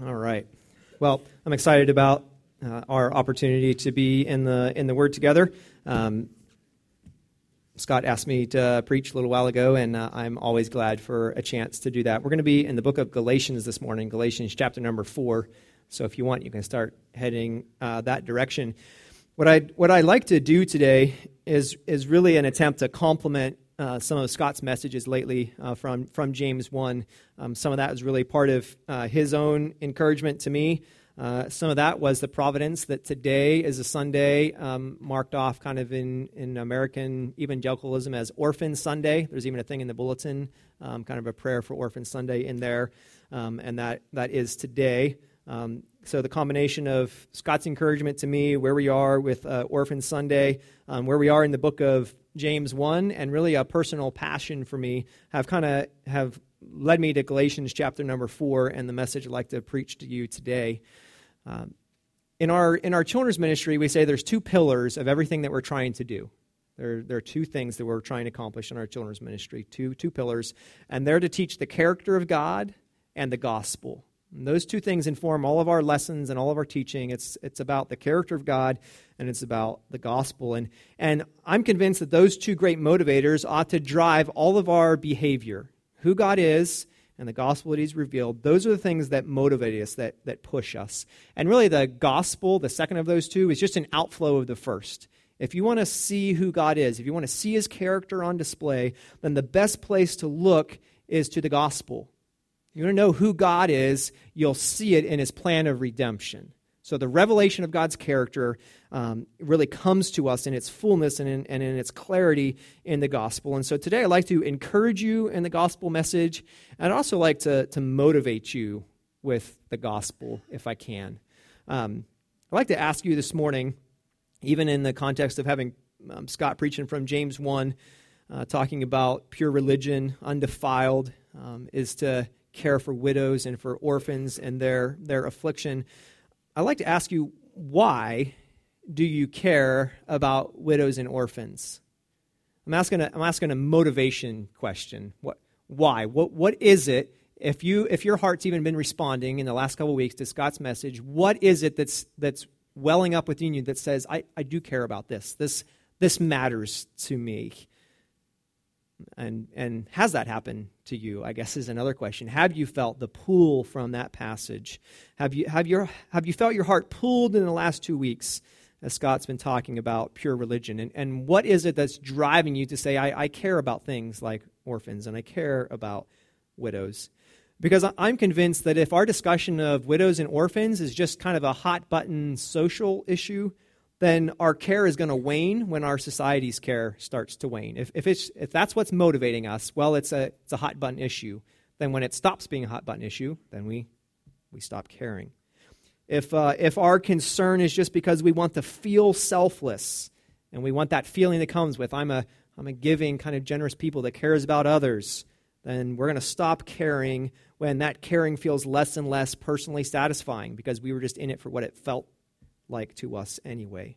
All right. Well, I'm excited about uh, our opportunity to be in the in the Word together. Um, Scott asked me to preach a little while ago, and uh, I'm always glad for a chance to do that. We're going to be in the book of Galatians this morning, Galatians chapter number four. So if you want, you can start heading uh, that direction. What I what I like to do today is is really an attempt to complement uh, some of Scott's messages lately uh, from, from James 1. Um, some of that was really part of uh, his own encouragement to me. Uh, some of that was the providence that today is a Sunday um, marked off kind of in, in American evangelicalism as Orphan Sunday. There's even a thing in the bulletin, um, kind of a prayer for Orphan Sunday in there, um, and that, that is today. Um, so the combination of Scott's encouragement to me, where we are with uh, Orphan Sunday, um, where we are in the book of James 1 and really a personal passion for me have kind of have led me to Galatians chapter number 4 and the message I'd like to preach to you today. Um, in our in our children's ministry, we say there's two pillars of everything that we're trying to do. There, there are two things that we're trying to accomplish in our children's ministry, two, two pillars, and they're to teach the character of God and the gospel. And those two things inform all of our lessons and all of our teaching. It's, it's about the character of God and it's about the gospel. And, and I'm convinced that those two great motivators ought to drive all of our behavior. Who God is and the gospel that He's revealed, those are the things that motivate us, that, that push us. And really, the gospel, the second of those two, is just an outflow of the first. If you want to see who God is, if you want to see His character on display, then the best place to look is to the gospel you want to know who God is, you'll see it in his plan of redemption. So the revelation of God's character um, really comes to us in its fullness and in, and in its clarity in the gospel. And so today I'd like to encourage you in the gospel message. I'd also like to, to motivate you with the gospel if I can. Um, I'd like to ask you this morning, even in the context of having um, Scott preaching from James 1, uh, talking about pure religion, undefiled, um, is to care for widows and for orphans and their, their affliction. I'd like to ask you, why do you care about widows and orphans? I'm asking a, I'm asking a motivation question. What, why? What, what is it, if, you, if your heart's even been responding in the last couple of weeks to Scott's message, what is it that's, that's welling up within you that says, I, I do care about this? This, this matters to me. And, and has that happened to you? I guess is another question. Have you felt the pull from that passage? Have you, have, your, have you felt your heart pulled in the last two weeks as Scott's been talking about pure religion? And, and what is it that's driving you to say, I, I care about things like orphans and I care about widows? Because I'm convinced that if our discussion of widows and orphans is just kind of a hot button social issue, then our care is going to wane when our society's care starts to wane. If, if, it's, if that's what's motivating us, well, it's a, it's a hot button issue. Then when it stops being a hot button issue, then we, we stop caring. If, uh, if our concern is just because we want to feel selfless and we want that feeling that comes with, I'm a, I'm a giving, kind of generous people that cares about others, then we're going to stop caring when that caring feels less and less personally satisfying because we were just in it for what it felt like to us anyway.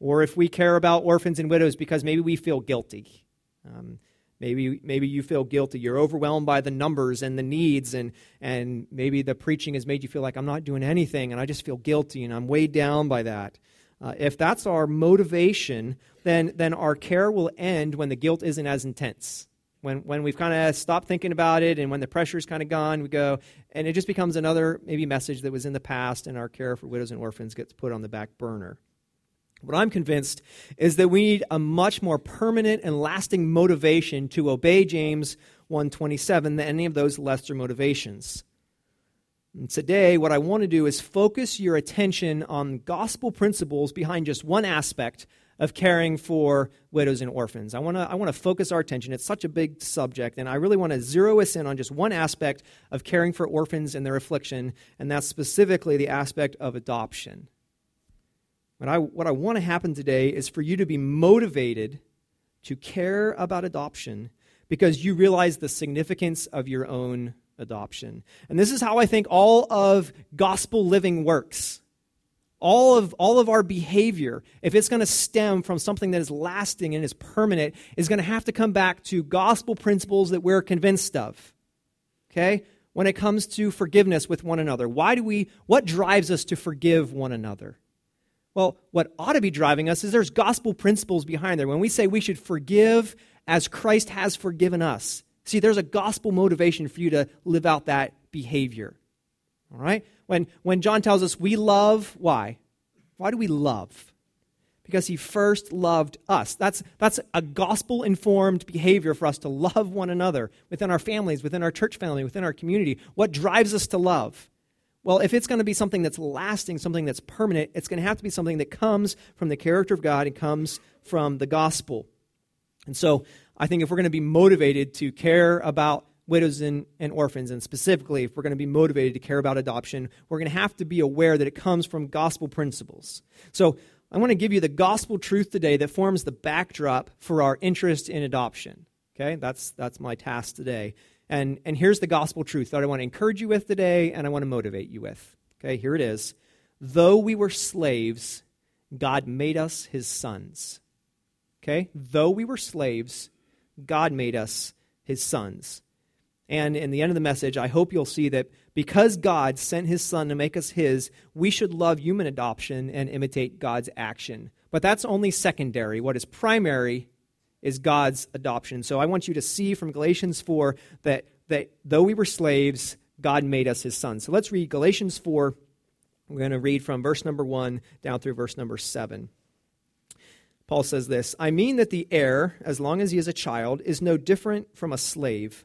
Or if we care about orphans and widows because maybe we feel guilty. Um, maybe, maybe you feel guilty. You're overwhelmed by the numbers and the needs, and, and maybe the preaching has made you feel like I'm not doing anything and I just feel guilty and I'm weighed down by that. Uh, if that's our motivation, then, then our care will end when the guilt isn't as intense when, when we've kind of stopped thinking about it and when the pressure's kind of gone, we go, and it just becomes another maybe message that was in the past, and our care for widows and orphans gets put on the back burner. What I'm convinced is that we need a much more permanent and lasting motivation to obey James 127 than any of those lesser motivations. And today, what I want to do is focus your attention on gospel principles behind just one aspect of caring for widows and orphans. I want to I want to focus our attention. It's such a big subject, and I really want to zero us in on just one aspect of caring for orphans and their affliction, and that's specifically the aspect of adoption. What I, what I want to happen today is for you to be motivated to care about adoption because you realize the significance of your own adoption. And this is how I think all of gospel living works all of, all of our behavior, if it's going to stem from something that is lasting and is permanent, is going to have to come back to gospel principles that we're convinced of. Okay? when it comes to forgiveness with one another? Why do we, what drives us to forgive one another? Well, what ought to be driving us is there's gospel principles behind there. When we say we should forgive as Christ has forgiven us, see, there's a gospel motivation for you to live out that behavior. All right? When, when John tells us we love, why? Why do we love? Because he first loved us. That's, that's a gospel informed behavior for us to love one another within our families, within our church family, within our community. What drives us to love? Well, if it's going to be something that's lasting, something that's permanent, it's going to have to be something that comes from the character of God and comes from the gospel. And so I think if we're going to be motivated to care about widows and, and orphans, and specifically if we're going to be motivated to care about adoption, we're going to have to be aware that it comes from gospel principles. So I want to give you the gospel truth today that forms the backdrop for our interest in adoption. Okay, that's, that's my task today. And, and here's the gospel truth that I want to encourage you with today and I want to motivate you with. Okay, here it is. Though we were slaves, God made us his sons. Okay, though we were slaves, God made us his sons. And in the end of the message, I hope you'll see that because God sent his son to make us his, we should love human adoption and imitate God's action. But that's only secondary. What is primary is God's adoption. So I want you to see from Galatians 4 that, that though we were slaves, God made us his sons. So let's read Galatians 4. We're going to read from verse number 1 down through verse number 7. Paul says this I mean that the heir, as long as he is a child, is no different from a slave,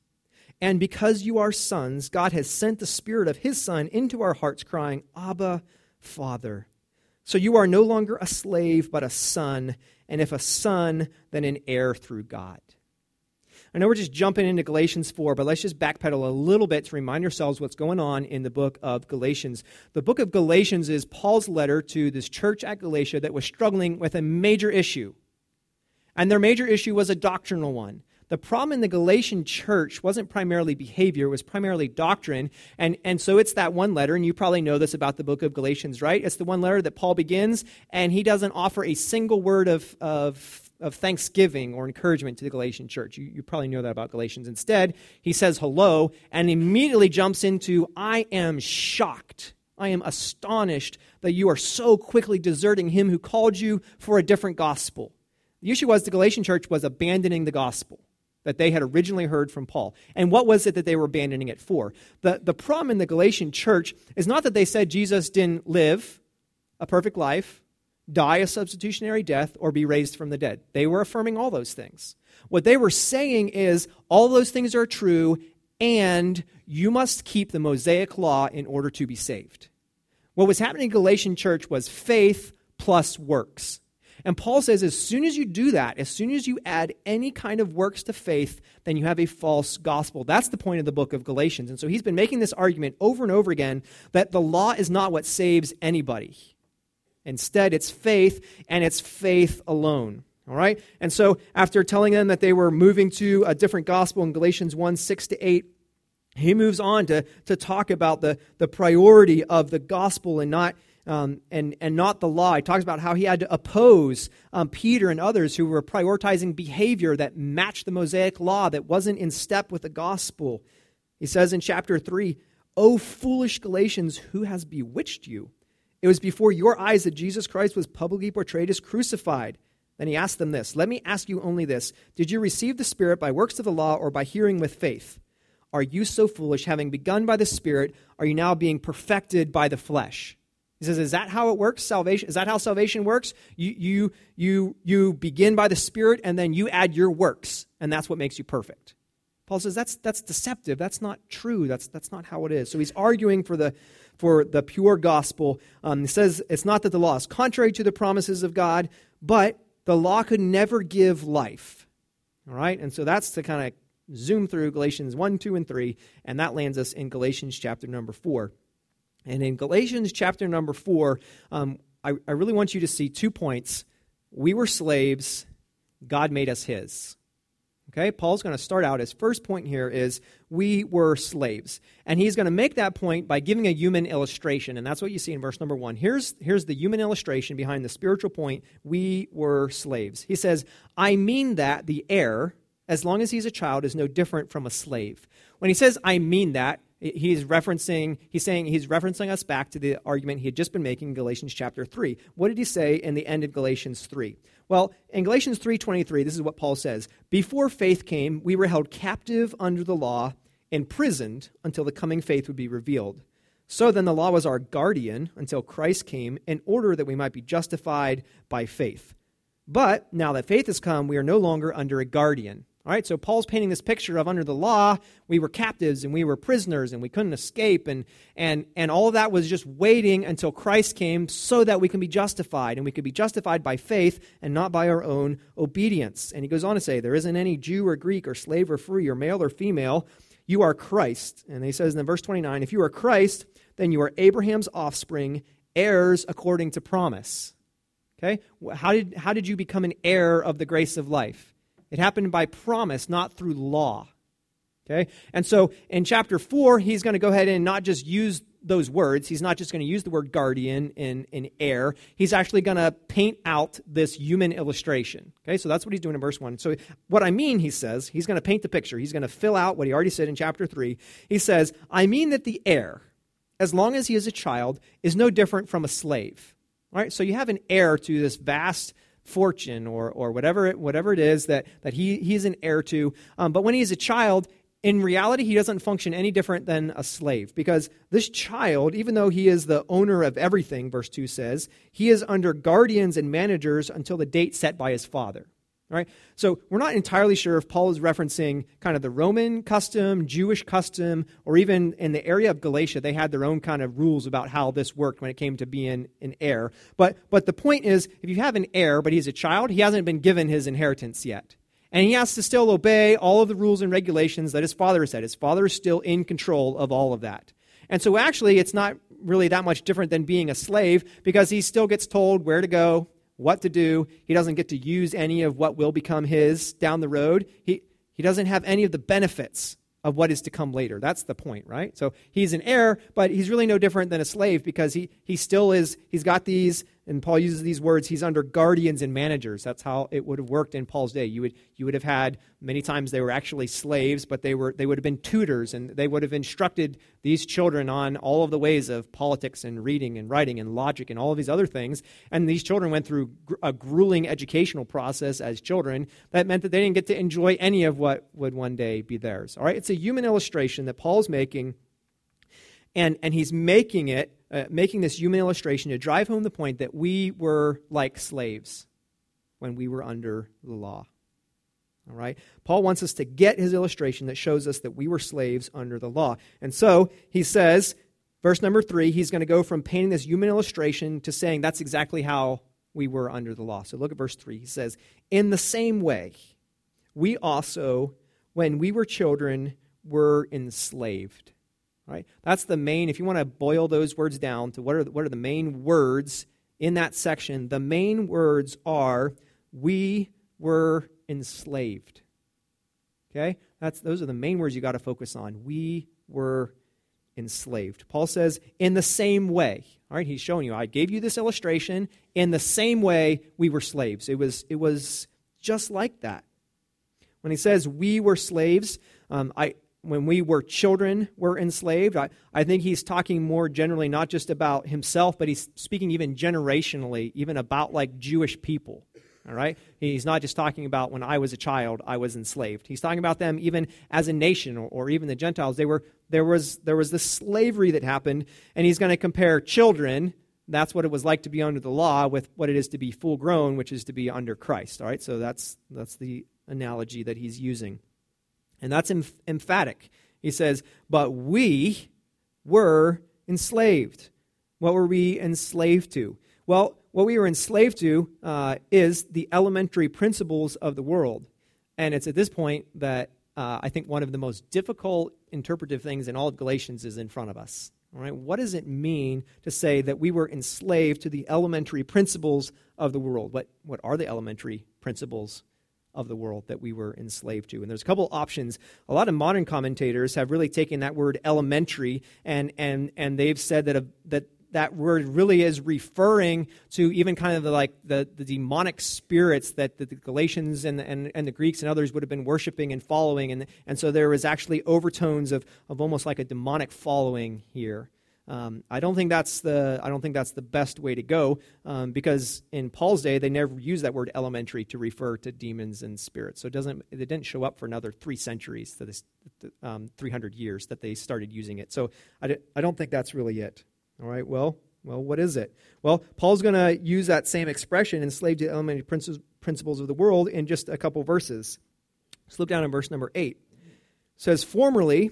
And because you are sons, God has sent the Spirit of his Son into our hearts, crying, Abba, Father. So you are no longer a slave, but a son, and if a son, then an heir through God. I know we're just jumping into Galatians 4, but let's just backpedal a little bit to remind ourselves what's going on in the book of Galatians. The book of Galatians is Paul's letter to this church at Galatia that was struggling with a major issue. And their major issue was a doctrinal one. The problem in the Galatian church wasn't primarily behavior, it was primarily doctrine. And, and so it's that one letter, and you probably know this about the book of Galatians, right? It's the one letter that Paul begins, and he doesn't offer a single word of, of, of thanksgiving or encouragement to the Galatian church. You, you probably know that about Galatians. Instead, he says hello and immediately jumps into, I am shocked. I am astonished that you are so quickly deserting him who called you for a different gospel. The issue was the Galatian church was abandoning the gospel that they had originally heard from Paul. And what was it that they were abandoning it for? The, the problem in the Galatian church is not that they said Jesus didn't live a perfect life, die a substitutionary death, or be raised from the dead. They were affirming all those things. What they were saying is all those things are true, and you must keep the Mosaic law in order to be saved. What was happening in Galatian church was faith plus works. And Paul says, as soon as you do that, as soon as you add any kind of works to faith, then you have a false gospel. That's the point of the book of Galatians. And so he's been making this argument over and over again that the law is not what saves anybody. Instead, it's faith, and it's faith alone. All right? And so after telling them that they were moving to a different gospel in Galatians 1 6 to 8, he moves on to, to talk about the, the priority of the gospel and not um, and, and not the law. He talks about how he had to oppose um, Peter and others who were prioritizing behavior that matched the Mosaic law, that wasn't in step with the gospel. He says in chapter 3, O foolish Galatians, who has bewitched you? It was before your eyes that Jesus Christ was publicly portrayed as crucified. Then he asked them this Let me ask you only this Did you receive the Spirit by works of the law or by hearing with faith? Are you so foolish, having begun by the Spirit, are you now being perfected by the flesh? He says, Is that how it works? Salvation? Is that how salvation works? You, you, you, you begin by the Spirit and then you add your works, and that's what makes you perfect. Paul says that's, that's deceptive. That's not true. That's, that's not how it is. So he's arguing for the, for the pure gospel. Um, he says it's not that the law is contrary to the promises of God, but the law could never give life. All right? And so that's to kind of zoom through Galatians 1, 2, and 3, and that lands us in Galatians chapter number 4. And in Galatians chapter number four, um, I, I really want you to see two points. We were slaves, God made us his. Okay, Paul's going to start out. His first point here is we were slaves. And he's going to make that point by giving a human illustration. And that's what you see in verse number one. Here's, here's the human illustration behind the spiritual point we were slaves. He says, I mean that the heir, as long as he's a child, is no different from a slave. When he says, I mean that, he's referencing he's saying he's referencing us back to the argument he had just been making in galatians chapter 3 what did he say in the end of galatians 3 well in galatians 3.23 this is what paul says. Before faith came we were held captive under the law imprisoned until the coming faith would be revealed. So then the law was our guardian until christ came in order that we might be justified by faith. But now that faith has come we are no longer under a guardian all right, so Paul's painting this picture of under the law, we were captives and we were prisoners and we couldn't escape, and, and, and all that was just waiting until Christ came so that we can be justified. And we could be justified by faith and not by our own obedience. And he goes on to say, There isn't any Jew or Greek or slave or free or male or female. You are Christ. And he says in verse 29 If you are Christ, then you are Abraham's offspring, heirs according to promise. Okay? How did, how did you become an heir of the grace of life? It happened by promise, not through law. Okay? And so in chapter 4, he's going to go ahead and not just use those words. He's not just going to use the word guardian in, in heir. He's actually going to paint out this human illustration. Okay, so that's what he's doing in verse 1. So, what I mean, he says, he's going to paint the picture. He's going to fill out what he already said in chapter 3. He says, I mean that the heir, as long as he is a child, is no different from a slave. All right, so you have an heir to this vast fortune or, or whatever, it, whatever it is that, that he, he's an heir to. Um, but when he's a child, in reality, he doesn't function any different than a slave because this child, even though he is the owner of everything, verse 2 says, he is under guardians and managers until the date set by his father. Right? So we're not entirely sure if Paul is referencing kind of the Roman custom, Jewish custom, or even in the area of Galatia, they had their own kind of rules about how this worked when it came to being an heir. But, but the point is, if you have an heir, but he's a child, he hasn't been given his inheritance yet. And he has to still obey all of the rules and regulations that his father said. His father is still in control of all of that. And so actually, it's not really that much different than being a slave because he still gets told where to go, what to do. He doesn't get to use any of what will become his down the road. He, he doesn't have any of the benefits of what is to come later. That's the point, right? So he's an heir, but he's really no different than a slave because he, he still is, he's got these and Paul uses these words, he's under guardians and managers. That's how it would have worked in Paul's day. You would, you would have had, many times they were actually slaves, but they, were, they would have been tutors, and they would have instructed these children on all of the ways of politics and reading and writing and logic and all of these other things. And these children went through a grueling educational process as children. That meant that they didn't get to enjoy any of what would one day be theirs. All right? It's a human illustration that Paul's making, and, and he's making it uh, making this human illustration to drive home the point that we were like slaves when we were under the law. All right? Paul wants us to get his illustration that shows us that we were slaves under the law. And so he says, verse number three, he's going to go from painting this human illustration to saying that's exactly how we were under the law. So look at verse three. He says, In the same way, we also, when we were children, were enslaved Right? That's the main, if you want to boil those words down to what are, what are the main words in that section, the main words are, we were enslaved. Okay? That's, those are the main words you got to focus on. We were enslaved. Paul says, in the same way. All right, he's showing you, I gave you this illustration. In the same way, we were slaves. It was, it was just like that. When he says we were slaves, um, I, when we were children were enslaved. I, I think he's talking more generally, not just about himself, but he's speaking even generationally, even about like Jewish people. All right? He's not just talking about when I was a child, I was enslaved. He's talking about them even as a nation or, or even the Gentiles. They were, there, was, there was this slavery that happened, and he's going to compare children, that's what it was like to be under the law, with what it is to be full grown, which is to be under Christ. All right? So that's, that's the analogy that he's using. And that's emph- emphatic. He says, But we were enslaved. What were we enslaved to? Well, what we were enslaved to uh, is the elementary principles of the world. And it's at this point that uh, I think one of the most difficult interpretive things in all of Galatians is in front of us. All right, what does it mean to say that we were enslaved to the elementary principles of the world? What, what are the elementary principles of the world that we were enslaved to? And there's a couple options. A lot of modern commentators have really taken that word elementary and, and, and they've said that, a, that that word really is referring to even kind of the, like the, the demonic spirits that the, the Galatians and, and, and the Greeks and others would have been worshiping and following. And, and so there was actually overtones of, of almost like a demonic following here. Um, I don't think that's the I don't think that's the best way to go um, because in Paul's day they never used that word elementary to refer to demons and spirits. So it doesn't it didn't show up for another three centuries to this um, 300 years that they started using it. So I, I don't think that's really it. All right, well, well, what is it? Well, Paul's going to use that same expression, enslaved to the elementary principles of the world, in just a couple verses. Look down in verse number 8. It says, Formerly,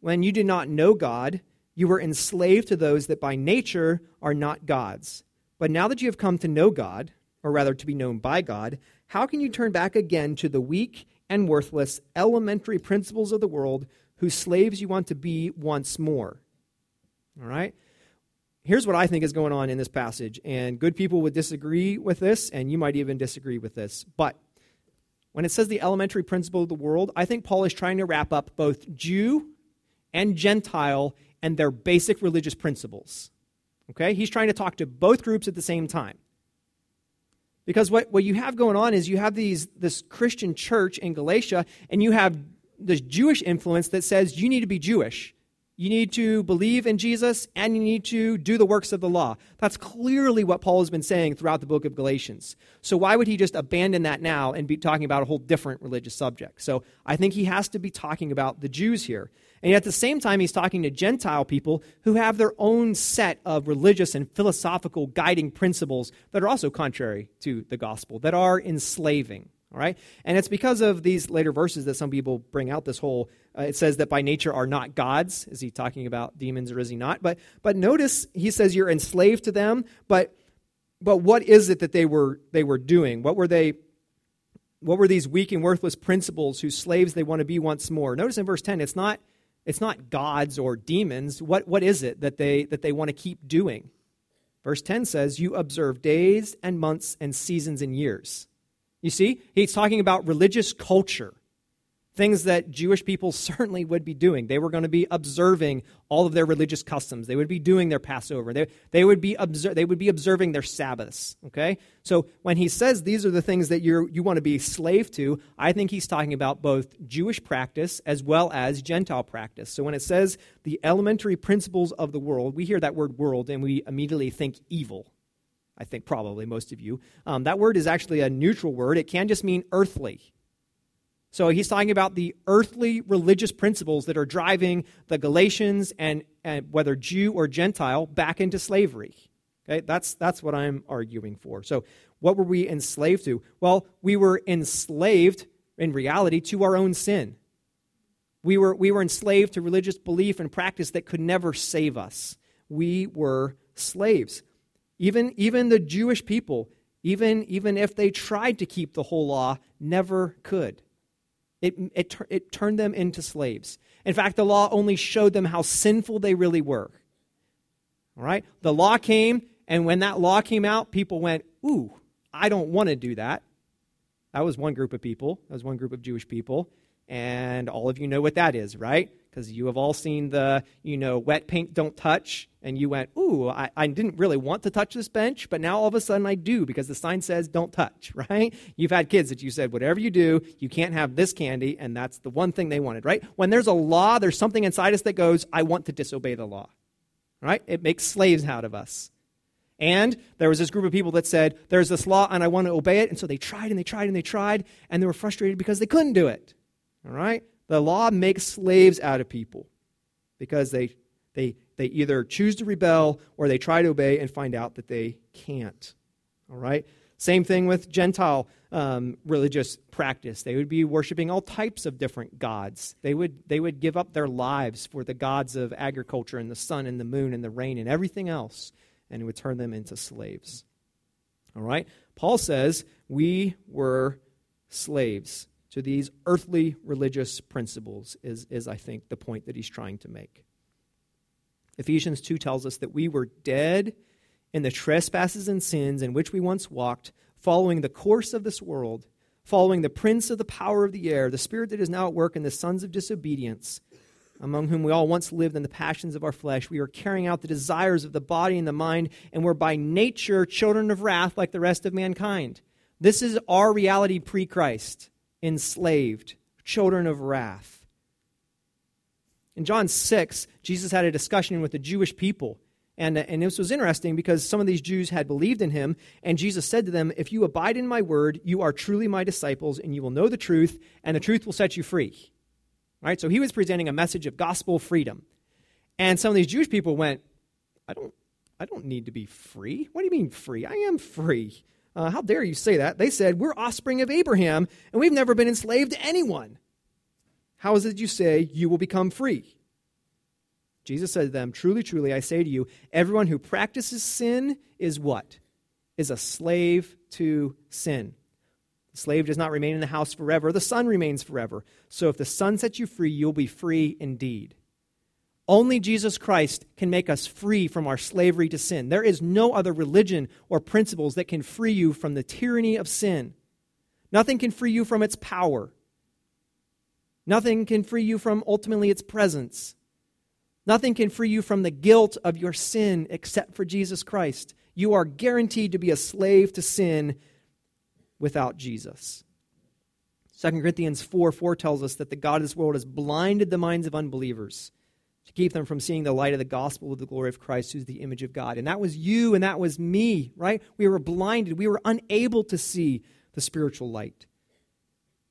when you did not know God, you were enslaved to those that by nature are not gods. But now that you have come to know God, or rather to be known by God, how can you turn back again to the weak and worthless elementary principles of the world whose slaves you want to be once more? All right? here's what I think is going on in this passage. And good people would disagree with this, and you might even disagree with this. But when it says the elementary principle of the world, I think Paul is trying to wrap up both Jew and Gentile and their basic religious principles. Okay? He's trying to talk to both groups at the same time. Because what, what you have going on is you have these, this Christian church in Galatia, and you have this Jewish influence that says you need to be Jewish. You need to believe in Jesus and you need to do the works of the law. That's clearly what Paul has been saying throughout the book of Galatians. So, why would he just abandon that now and be talking about a whole different religious subject? So, I think he has to be talking about the Jews here. And at the same time, he's talking to Gentile people who have their own set of religious and philosophical guiding principles that are also contrary to the gospel, that are enslaving. All right? And it's because of these later verses that some people bring out this whole uh, it says that by nature are not gods. Is he talking about demons or is he not? But but notice he says you're enslaved to them, but but what is it that they were they were doing? What were they what were these weak and worthless principles whose slaves they want to be once more? Notice in verse 10 it's not it's not gods or demons. What what is it that they that they want to keep doing? Verse 10 says, You observe days and months and seasons and years. You see, he's talking about religious culture, things that Jewish people certainly would be doing. They were going to be observing all of their religious customs. They would be doing their Passover. They, they, would, be obser- they would be observing their Sabbaths. Okay? So when he says these are the things that you you want to be slave to, I think he's talking about both Jewish practice as well as Gentile practice. So when it says the elementary principles of the world, we hear that word world and we immediately think evil. I think probably most of you. Um, that word is actually a neutral word. It can just mean earthly. So he's talking about the earthly religious principles that are driving the Galatians and, and whether Jew or Gentile back into slavery. Okay, that's, that's what I'm arguing for. So, what were we enslaved to? Well, we were enslaved in reality to our own sin. We were, we were enslaved to religious belief and practice that could never save us. We were slaves. Even, even the Jewish people, even, even if they tried to keep the whole law, never could. It, it, it turned them into slaves. In fact, the law only showed them how sinful they really were. All right? The law came, and when that law came out, people went, Ooh, I don't want to do that. That was one group of people. That was one group of Jewish people. And all of you know what that is, right? Because you have all seen the, you know, wet paint don't touch, and you went, ooh, I, I didn't really want to touch this bench, but now all of a sudden I do because the sign says don't touch, right? You've had kids that you said, whatever you do, you can't have this candy, and that's the one thing they wanted, right? When there's a law, there's something inside us that goes, I want to disobey the law, right? It makes slaves out of us. And there was this group of people that said, There's this law and I want to obey it. And so they tried and they tried and they tried, and they were frustrated because they couldn't do it. All right? The law makes slaves out of people because they, they, they either choose to rebel or they try to obey and find out that they can't. All right? Same thing with Gentile um, religious practice. They would be worshiping all types of different gods. They would, they would give up their lives for the gods of agriculture and the sun and the moon and the rain and everything else, and it would turn them into slaves. All right? Paul says we were slaves to these earthly religious principles, is, is I think, the point that he's trying to make. Ephesians 2 tells us that we were dead in the trespasses and sins in which we once walked, following the course of this world, following the prince of the power of the air, the spirit that is now at work in the sons of disobedience, among whom we all once lived in the passions of our flesh. We were carrying out the desires of the body and the mind, and were by nature children of wrath like the rest of mankind. This is our reality pre Christ, enslaved, children of wrath. In John 6, Jesus had a discussion with the Jewish people. And, uh, and this was interesting because some of these Jews had believed in him, and Jesus said to them, If you abide in my word, you are truly my disciples, and you will know the truth, and the truth will set you free. Right? So he was presenting a message of gospel freedom. And some of these Jewish people went, I don't, I don't need to be free. What do you mean free? I am free. Uh, how dare you say that? They said, We're offspring of Abraham, and we've never been enslaved to anyone. How is it you say you will become free? Jesus said to them, Truly, truly, I say to you, everyone who practices sin is what? Is a slave to sin. The slave does not remain in the house forever, the son remains forever. So if the son sets you free, you'll be free indeed. Only Jesus Christ can make us free from our slavery to sin. There is no other religion or principles that can free you from the tyranny of sin. Nothing can free you from its power. Nothing can free you from ultimately its presence. Nothing can free you from the guilt of your sin except for Jesus Christ. You are guaranteed to be a slave to sin without Jesus. 2 Corinthians 4 4 tells us that the God of this world has blinded the minds of unbelievers to keep them from seeing the light of the gospel of the glory of Christ, who's the image of God. And that was you and that was me, right? We were blinded. We were unable to see the spiritual light.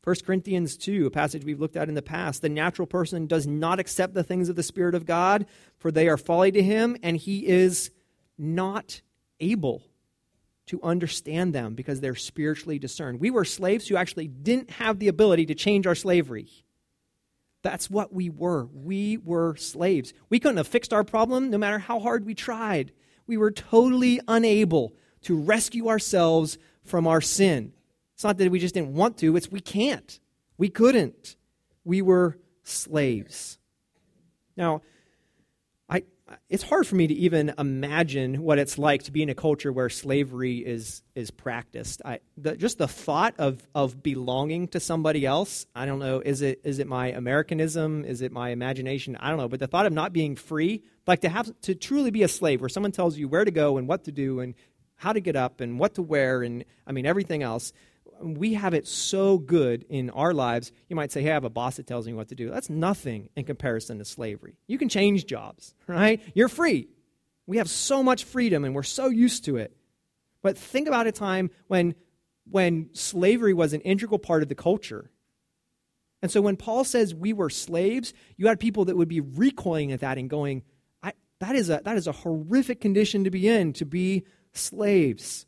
1 Corinthians 2, a passage we've looked at in the past. The natural person does not accept the things of the Spirit of God, for they are folly to him, and he is not able to understand them because they're spiritually discerned. We were slaves who actually didn't have the ability to change our slavery. That's what we were. We were slaves. We couldn't have fixed our problem no matter how hard we tried. We were totally unable to rescue ourselves from our sin. It's not that we just didn't want to, it's we can't. We couldn't. We were slaves. Now, it's hard for me to even imagine what it's like to be in a culture where slavery is, is practiced. I, the, just the thought of, of belonging to somebody else, I don't know, is it, is it my Americanism? Is it my imagination? I don't know. But the thought of not being free, like to have to truly be a slave, where someone tells you where to go and what to do and how to get up and what to wear and, I mean, everything else we have it so good in our lives. You might say, hey, I have a boss that tells me what to do. That's nothing in comparison to slavery. You can change jobs, right? You're free. We have so much freedom and we're so used to it. But think about a time when, when slavery was an integral part of the culture. And so when Paul says we were slaves, you had people that would be recoiling at that and going, that, is a, that is a horrific condition to be in, to be slaves.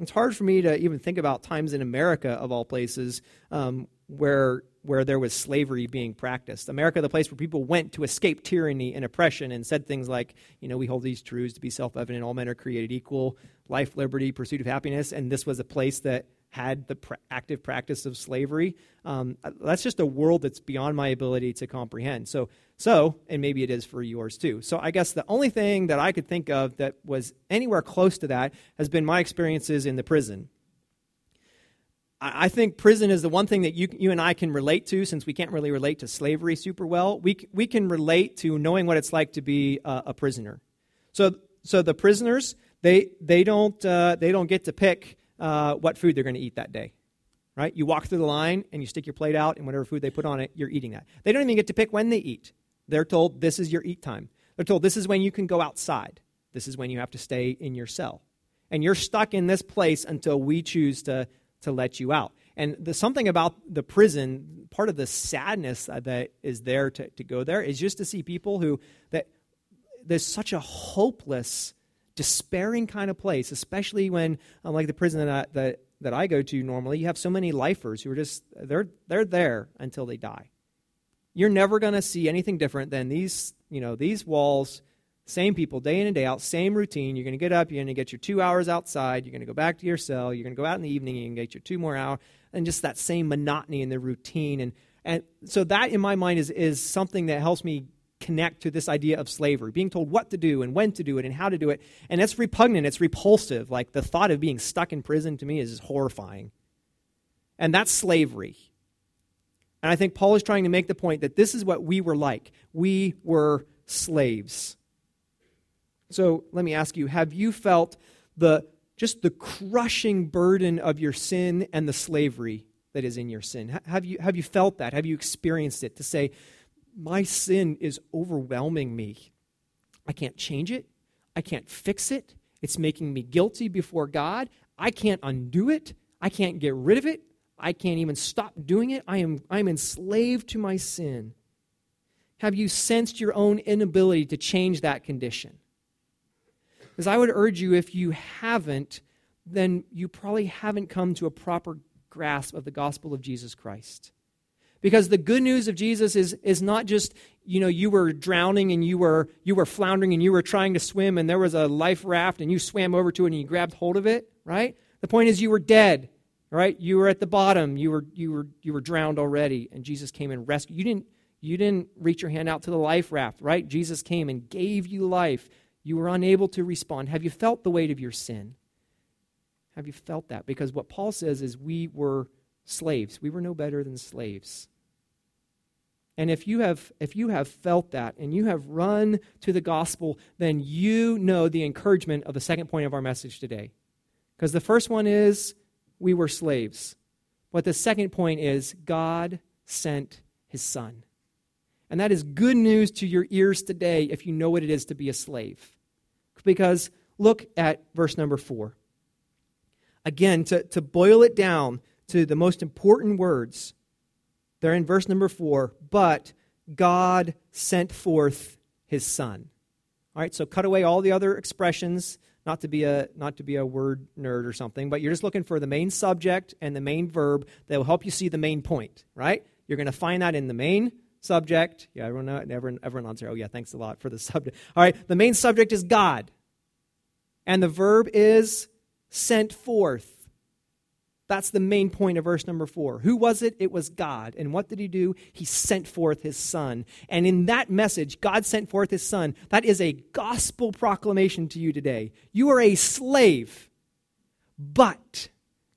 It's hard for me to even think about times in America, of all places, um, where where there was slavery being practiced. America, the place where people went to escape tyranny and oppression, and said things like, you know, we hold these truths to be self-evident: all men are created equal, life, liberty, pursuit of happiness. And this was a place that had the pr- active practice of slavery. Um, that's just a world that's beyond my ability to comprehend. So, so, and maybe it is for yours too. So, I guess the only thing that I could think of that was anywhere close to that has been my experiences in the prison. I, think prison is the one thing that you, you and I can relate to since we can't really relate to slavery super well. We, we can relate to knowing what it's like to be a, a prisoner. So, so the prisoners, they, they, don't, uh, they don't get to pick uh, what food they're going to eat that day. Right? You walk through the line and you stick your plate out, and whatever food they put on it, you're eating that. They don't even get to pick when they eat. They're told this is your eat time. They're told this is when you can go outside. This is when you have to stay in your cell. And you're stuck in this place until we choose to, to let you out. And the, something about the prison, part of the sadness that is there to, to go there is just to see people who, that there's such a hopeless despairing kind of place, especially when, like the prison that I, that, that I go to normally, you have so many lifers who are just, they're, they're there until they die. You're never going to see anything different than these, you know, these walls, same people day in and day out, same routine. You're going to get up, you're going to get your two hours outside, you're going to go back to your cell, you're going to go out in the evening, you get your two more hours, and just that same monotony in the routine. And, and so that, in my mind, is, is something that helps me connect to this idea of slavery, being told what to do and when to do it and how to do it. And it's repugnant, it's repulsive. Like the thought of being stuck in prison to me is horrifying. And that's slavery. And I think Paul is trying to make the point that this is what we were like. We were slaves. So let me ask you have you felt the just the crushing burden of your sin and the slavery that is in your sin? Have you, have you felt that? Have you experienced it to say, my sin is overwhelming me? I can't change it. I can't fix it. It's making me guilty before God. I can't undo it. I can't get rid of it. I can't even stop doing it. I am I'm enslaved to my sin. Have you sensed your own inability to change that condition? Because I would urge you, if you haven't, then you probably haven't come to a proper grasp of the gospel of Jesus Christ. Because the good news of Jesus is, is not just, you know, you were drowning and you were, you were floundering and you were trying to swim and there was a life raft and you swam over to it and you grabbed hold of it, right? The point is you were dead, right? You were at the bottom. You were, you were, you were drowned already and Jesus came and rescued. You didn't, you didn't reach your hand out to the life raft, right? Jesus came and gave you life. You were unable to respond. Have you felt the weight of your sin? Have you felt that? Because what Paul says is we were slaves. We were no better than slaves. And if you have if you have felt that and you have run to the gospel, then you know the encouragement of the second point of our message today. Because the first one is we were slaves. But the second point is God sent his son. And that is good news to your ears today if you know what it is to be a slave. Because look at verse number four. Again, to, to boil it down to the most important words, they're in verse number four, but God sent forth his son. All right, so cut away all the other expressions, not to be a not to be a word nerd or something, but you're just looking for the main subject and the main verb that will help you see the main point, right? You're going to find that in the main subject. Yeah, everyone, everyone, everyone answer. Oh, yeah, thanks a lot for the subject. All right, the main subject is God. And the verb is sent forth. That's the main point of verse number four. Who was it? It was God. And what did he do? He sent forth his son. And in that message, God sent forth his son. That is a gospel proclamation to you today. You are a slave, but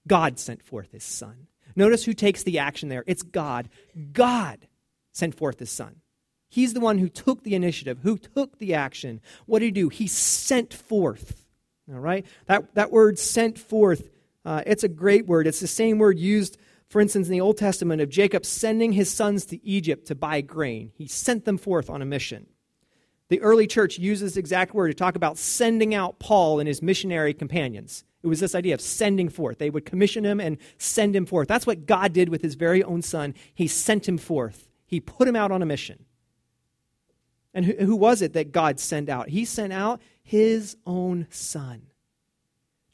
God sent forth his son. Notice who takes the action there. It's God. God sent forth his son. He's the one who took the initiative, who took the action. What did he do? He sent forth. All right? That, that word sent forth, uh, it's a great word. It's the same word used, for instance, in the Old Testament of Jacob sending his sons to Egypt to buy grain. He sent them forth on a mission. The early church uses this exact word to talk about sending out Paul and his missionary companions. It was this idea of sending forth. They would commission him and send him forth. That's what God did with his very own son. He sent him forth, he put him out on a mission. And who, who was it that God sent out? He sent out his own son.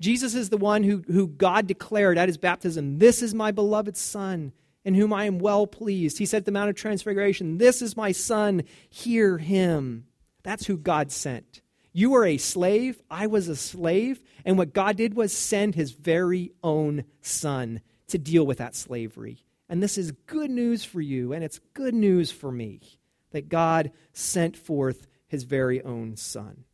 Jesus is the one who, who God declared at his baptism, This is my beloved Son, in whom I am well pleased. He said at the Mount of Transfiguration, This is my Son, hear him. That's who God sent. You were a slave, I was a slave, and what God did was send his very own Son to deal with that slavery. And this is good news for you, and it's good news for me that God sent forth his very own son.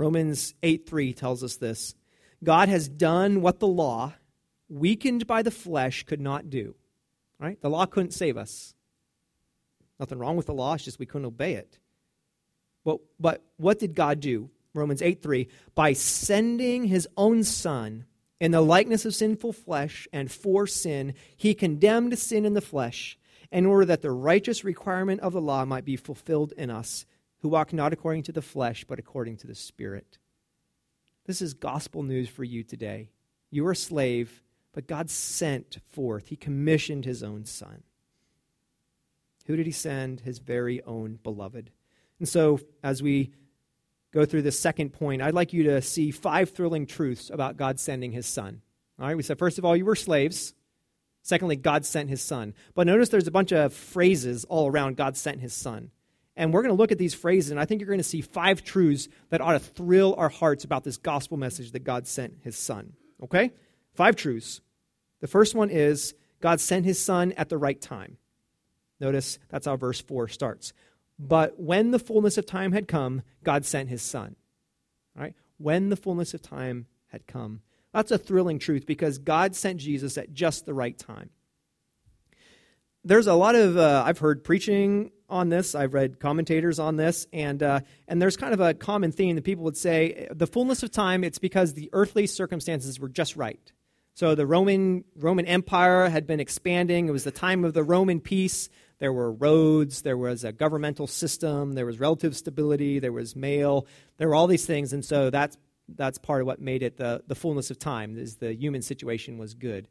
Romans 8 3 tells us this God has done what the law, weakened by the flesh, could not do. Right? The law couldn't save us. Nothing wrong with the law, it's just we couldn't obey it. But, but what did God do? Romans 8 3 By sending his own son in the likeness of sinful flesh and for sin, he condemned sin in the flesh in order that the righteous requirement of the law might be fulfilled in us, who walk not according to the flesh, but according to the Spirit. This is gospel news for you today. You are a slave, but God sent forth, He commissioned His own Son. Who did He send? His very own beloved. And so, as we go through the second point, I'd like you to see five thrilling truths about God sending His Son. All right, we said, first of all, you were slaves. Secondly, God sent his son. But notice there's a bunch of phrases all around God sent his son. And we're going to look at these phrases, and I think you're going to see five truths that ought to thrill our hearts about this gospel message that God sent his son. Okay? Five truths. The first one is God sent his son at the right time. Notice that's how verse 4 starts. But when the fullness of time had come, God sent his son. All right? When the fullness of time had come. That's a thrilling truth because God sent Jesus at just the right time. There's a lot of, uh, I've heard preaching on this, I've read commentators on this, and, uh, and there's kind of a common theme that people would say the fullness of time, it's because the earthly circumstances were just right. So the Roman, Roman Empire had been expanding. It was the time of the Roman peace. There were roads, there was a governmental system, there was relative stability, there was mail, there were all these things. And so that's, that's part of what made it the, the fullness of time, is the human situation was good.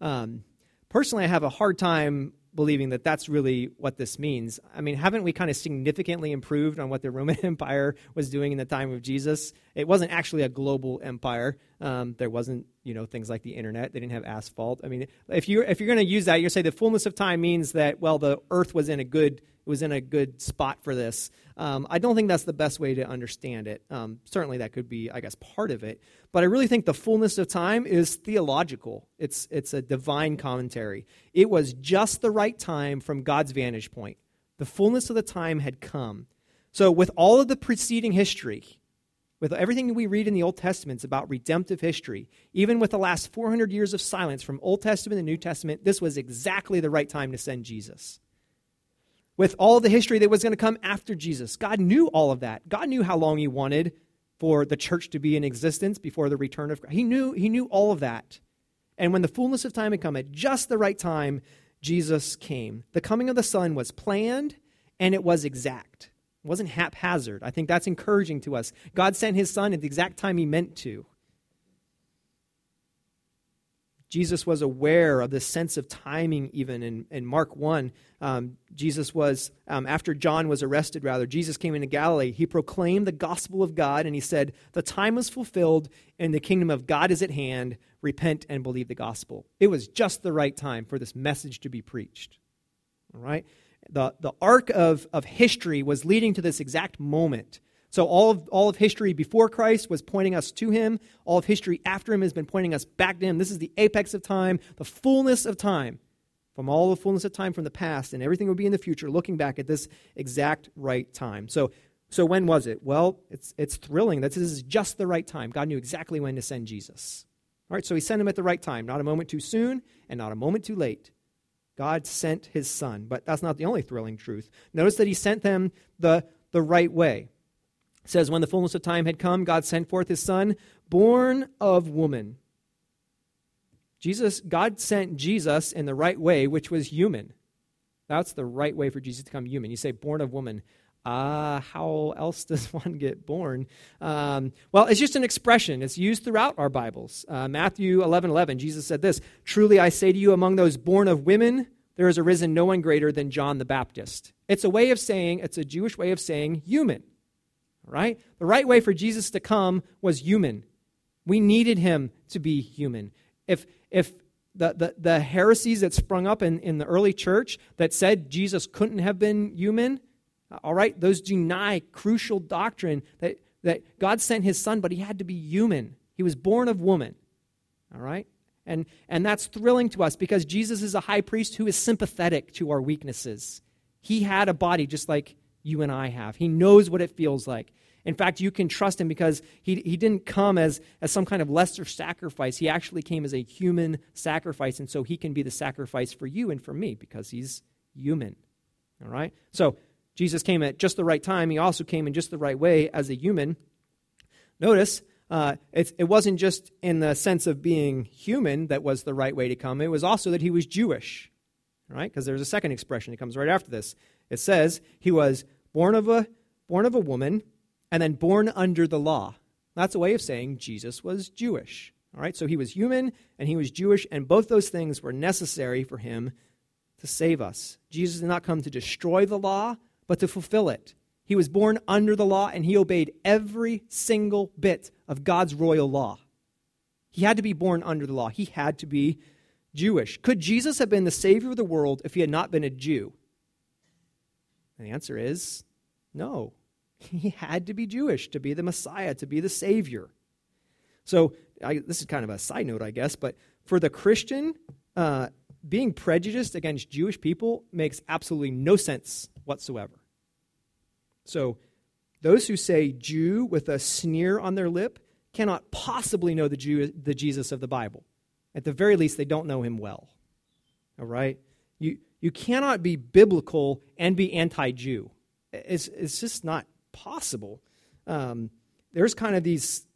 Um, personally, I have a hard time believing that that's really what this means. I mean, haven't we kind of significantly improved on what the Roman Empire was doing in the time of Jesus? It wasn't actually a global empire. Um, there wasn't, you know, things like the internet. They didn't have asphalt. I mean, if you're if you're going to use that, you're say the fullness of time means that well, the earth was in a good was in a good spot for this. Um, I don't think that's the best way to understand it. Um, certainly, that could be, I guess, part of it. But I really think the fullness of time is theological. It's it's a divine commentary. It was just the right time from God's vantage point. The fullness of the time had come. So, with all of the preceding history, with everything we read in the Old Testament about redemptive history, even with the last 400 years of silence from Old Testament and New Testament, this was exactly the right time to send Jesus with all the history that was going to come after Jesus. God knew all of that. God knew how long he wanted for the church to be in existence before the return of Christ. He knew, he knew all of that. And when the fullness of time had come, at just the right time, Jesus came. The coming of the Son was planned and it was exact. It wasn't haphazard. I think that's encouraging to us. God sent his Son at the exact time he meant to. Jesus was aware of the sense of timing, even in, in Mark 1. Um, Jesus was, um, after John was arrested, rather, Jesus came into Galilee. He proclaimed the gospel of God, and he said, The time is fulfilled, and the kingdom of God is at hand. Repent and believe the gospel. It was just the right time for this message to be preached. All right? The, the arc of, of history was leading to this exact moment so all of, all of history before Christ was pointing us to him. All of history after him has been pointing us back to him. This is the apex of time, the fullness of time. From all the fullness of time from the past and everything will be in the future, looking back at this exact right time. So, so when was it? Well, it's, it's thrilling that this is just the right time. God knew exactly when to send Jesus. All right, so he sent him at the right time, not a moment too soon and not a moment too late. God sent his son, but that's not the only thrilling truth. Notice that he sent them the, the right way says, When the fullness of time had come, God sent forth his son, born of woman. Jesus, God sent Jesus in the right way, which was human. That's the right way for Jesus to come human. You say, born of woman. Ah, uh, how else does one get born? Um, well, it's just an expression. It's used throughout our Bibles. Uh, Matthew 11 11, Jesus said this Truly I say to you, among those born of women, there has arisen no one greater than John the Baptist. It's a way of saying, it's a Jewish way of saying human right? The right way for Jesus to come was human. We needed him to be human. If, if the, the, the heresies that sprung up in, in the early church that said Jesus couldn't have been human, all right, those deny crucial doctrine that, that God sent his son, but he had to be human. He was born of woman, all right? And, and that's thrilling to us because Jesus is a high priest who is sympathetic to our weaknesses. He had a body just like you and I have. He knows what it feels like. In fact, you can trust him because he, he didn't come as, as some kind of lesser sacrifice. He actually came as a human sacrifice, and so he can be the sacrifice for you and for me because he's human. All right? So Jesus came at just the right time. He also came in just the right way as a human. Notice, uh, it, it wasn't just in the sense of being human that was the right way to come, it was also that he was Jewish. Right? Because there's a second expression that comes right after this. It says he was born of a born of a woman and then born under the law. That's a way of saying Jesus was Jewish. All right, so he was human and he was Jewish, and both those things were necessary for him to save us. Jesus did not come to destroy the law, but to fulfill it. He was born under the law and he obeyed every single bit of God's royal law. He had to be born under the law, he had to be Jewish. Could Jesus have been the Savior of the world if he had not been a Jew? And the answer is no. He had to be Jewish to be the Messiah, to be the Savior. So, I, this is kind of a side note, I guess, but for the Christian, uh, being prejudiced against Jewish people makes absolutely no sense whatsoever. So, those who say Jew with a sneer on their lip cannot possibly know the, Jew, the Jesus of the Bible. At the very least, they don't know him well. All right? You, you cannot be biblical and be anti Jew. It's, it's just not possible. Um, there's kind of these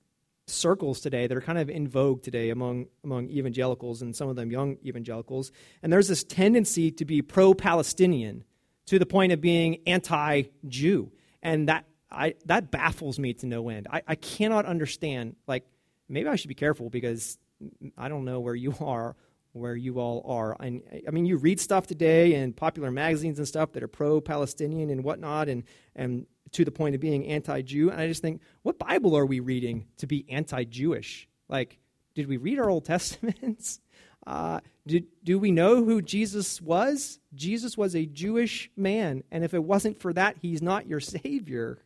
circles today that are kind of in vogue today among, among evangelicals and some of them young evangelicals. And there's this tendency to be pro Palestinian to the point of being anti Jew. And that, I, that baffles me to no end. I, I cannot understand, like, maybe I should be careful because I don't know where you are where you all are. And I mean, you read stuff today in popular magazines and stuff that are pro-Palestinian and whatnot, and and to the point of being anti-Jew. And I just think, what Bible are we reading to be anti-Jewish? Like, did we read our Old Testaments? Uh, did, do we know who Jesus was? Jesus was a Jewish man, and if it wasn't for that, he's not your Savior.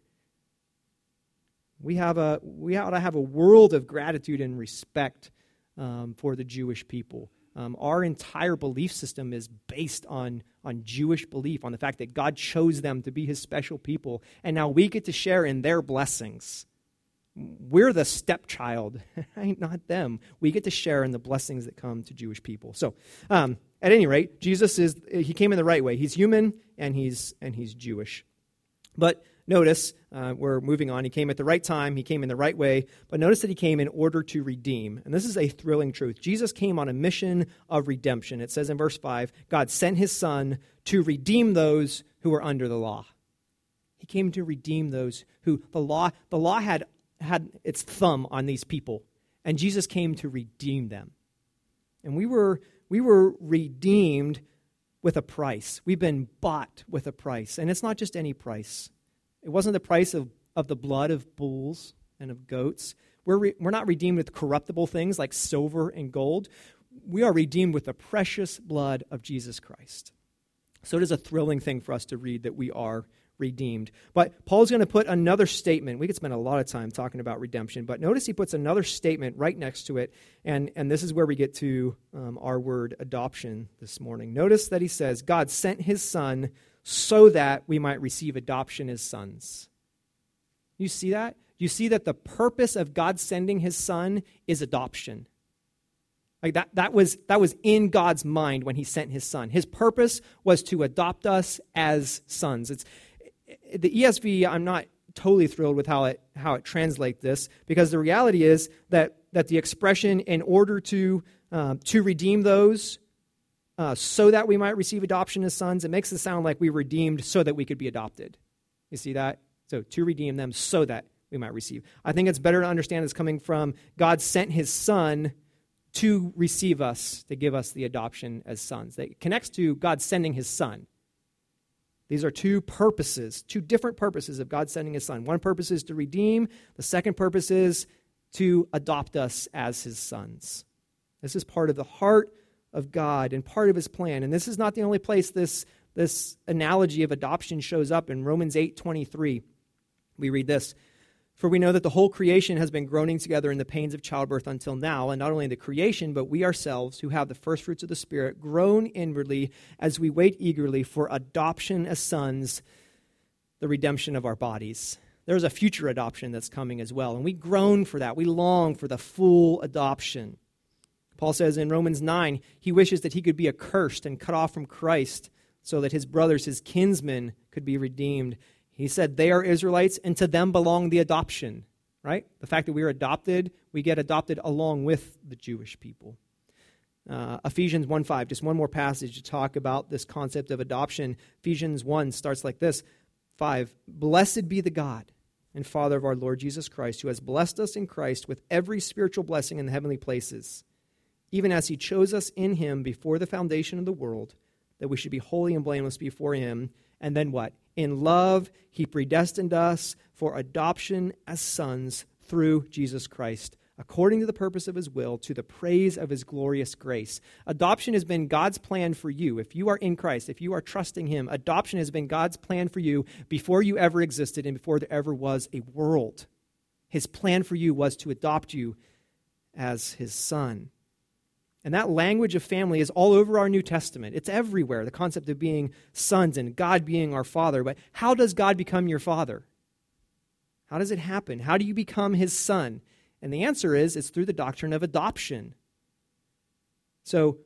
We have a we ought to have a world of gratitude and respect um, for the Jewish people. Um, our entire belief system is based on, on Jewish belief, on the fact that God chose them to be his special people, and now we get to share in their blessings. We're the stepchild, not them. We get to share in the blessings that come to Jewish people. So, um, at any rate, Jesus is, he came in the right way. He's human and he's, and he's Jewish. But notice, uh, we're moving on. He came at the right time, he came in the right way, but notice that he came in order to redeem. And this is a thrilling truth. Jesus came on a mission of redemption. It says in verse 5 God sent his son to redeem those who were under the law. He came to redeem those who the law the law had had its thumb on these people and Jesus came to redeem them. And we were we were redeemed with a price. We've been bought with a price. And it's not just any price. It wasn't the price of, of the blood of bulls and of goats. We're, re, we're not redeemed with corruptible things like silver and gold. We are redeemed with the precious blood of Jesus Christ. So it is a thrilling thing for us to read that we are redeemed. But Paul's going to put another statement. We could spend a lot of time talking about redemption, but notice he puts another statement right next to it. And, and this is where we get to um, our word adoption this morning. Notice that he says, God sent his son so that we might receive adoption as sons. You see that? You see that the purpose of God sending his son is adoption. Like that, that, was, that was in God's mind when he sent his son. His purpose was to adopt us as sons. It's, the ESV, I'm not totally thrilled with how it, how it translates this because the reality is that, that the expression, in order to, um, to redeem those uh, so that we might receive adoption as sons. It makes it sound like we redeemed so that we could be adopted. You see that? So to redeem them so that we might receive. I think it's better to understand it's coming from God sent his son to receive us, to give us the adoption as sons. That connects to God sending his son. These are two purposes, two different purposes of God sending his son. One purpose is to redeem, the second purpose is to adopt us as his sons. This is part of the heart of God and part of his plan. And this is not the only place this, this analogy of adoption shows up in Romans 8 23. We read this For we know that the whole creation has been groaning together in the pains of childbirth until now, and not only the creation, but we ourselves, who have the first fruits of the Spirit, groan inwardly as we wait eagerly for adoption as sons, the redemption of our bodies. There's a future adoption that's coming as well, and we groan for that. We long for the full adoption. Paul says in Romans 9, he wishes that he could be accursed and cut off from Christ so that his brothers, his kinsmen, could be redeemed. He said, They are Israelites, and to them belong the adoption, right? The fact that we are adopted, we get adopted along with the Jewish people. Uh, Ephesians 1 5, just one more passage to talk about this concept of adoption. Ephesians 1 starts like this 5 Blessed be the God and Father of our Lord Jesus Christ, who has blessed us in Christ with every spiritual blessing in the heavenly places even as he chose us in him before the foundation of the world, that we should be holy and blameless before him. And then what? In love, he predestined us for adoption as sons through Jesus Christ, according to the purpose of his will, to the praise of his glorious grace. Adoption has been God's plan for you. If you are in Christ, if you are trusting him, adoption has been God's plan for you before you ever existed and before there ever was a world. His plan for you was to adopt you as his son. And that language of family is all over our New Testament. It's everywhere, the concept of being sons and God being our father. But how does God become your father? How does it happen? How do you become his son? And the answer is it's through the doctrine of adoption. So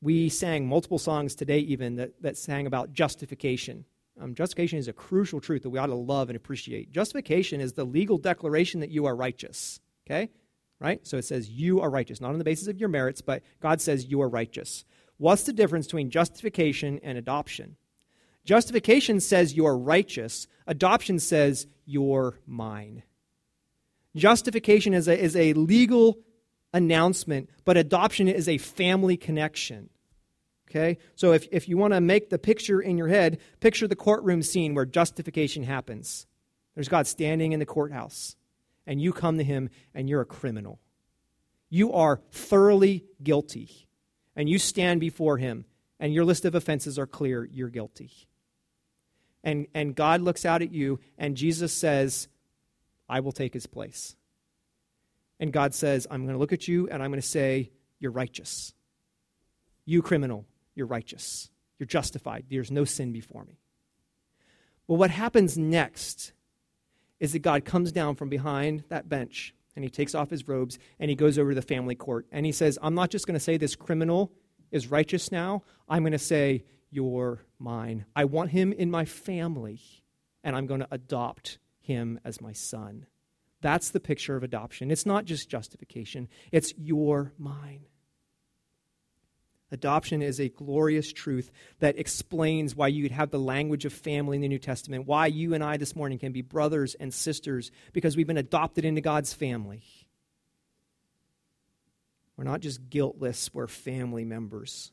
we sang multiple songs today, even that, that sang about justification. Um, justification is a crucial truth that we ought to love and appreciate. Justification is the legal declaration that you are righteous. Okay? Right? So it says you are righteous, not on the basis of your merits, but God says you are righteous. What's the difference between justification and adoption? Justification says you're righteous, adoption says you're mine. Justification is a, is a legal announcement, but adoption is a family connection. Okay? So if, if you want to make the picture in your head, picture the courtroom scene where justification happens. There's God standing in the courthouse and you come to him and you're a criminal. You are thoroughly guilty. And you stand before him and your list of offenses are clear. You're guilty. And, and God looks out at you and Jesus says, I will take his place. And God says, I'm going to look at you and I'm going to say, You're righteous. You criminal, you're righteous. You're justified. There's no sin before me. Well, what happens next is that God comes down from behind that bench and he takes off his robes and he goes over to the family court and he says, I'm not just going to say this criminal is righteous now, I'm going to say, You're mine. I want him in my family and I'm going to adopt him as my son. That's the picture of adoption. It's not just justification, it's your mine. Adoption is a glorious truth that explains why you'd have the language of family in the New Testament, why you and I this morning can be brothers and sisters because we've been adopted into God's family. We're not just guiltless, we're family members.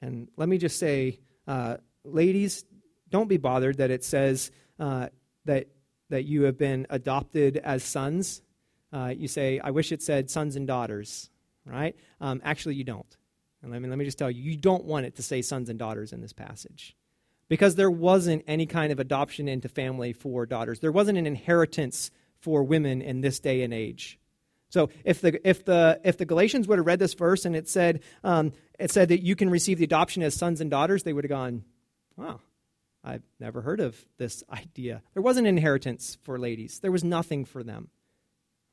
And let me just say, uh, ladies, don't be bothered that it says uh, that, that you have been adopted as sons. Uh, you say, I wish it said sons and daughters right? Um, actually, you don't. And let me, let me just tell you, you don't want it to say sons and daughters in this passage. Because there wasn't any kind of adoption into family for daughters. There wasn't an inheritance for women in this day and age. So if the, if the, if the Galatians would have read this verse and it said, um, it said that you can receive the adoption as sons and daughters, they would have gone, wow, I've never heard of this idea. There wasn't inheritance for ladies, there was nothing for them.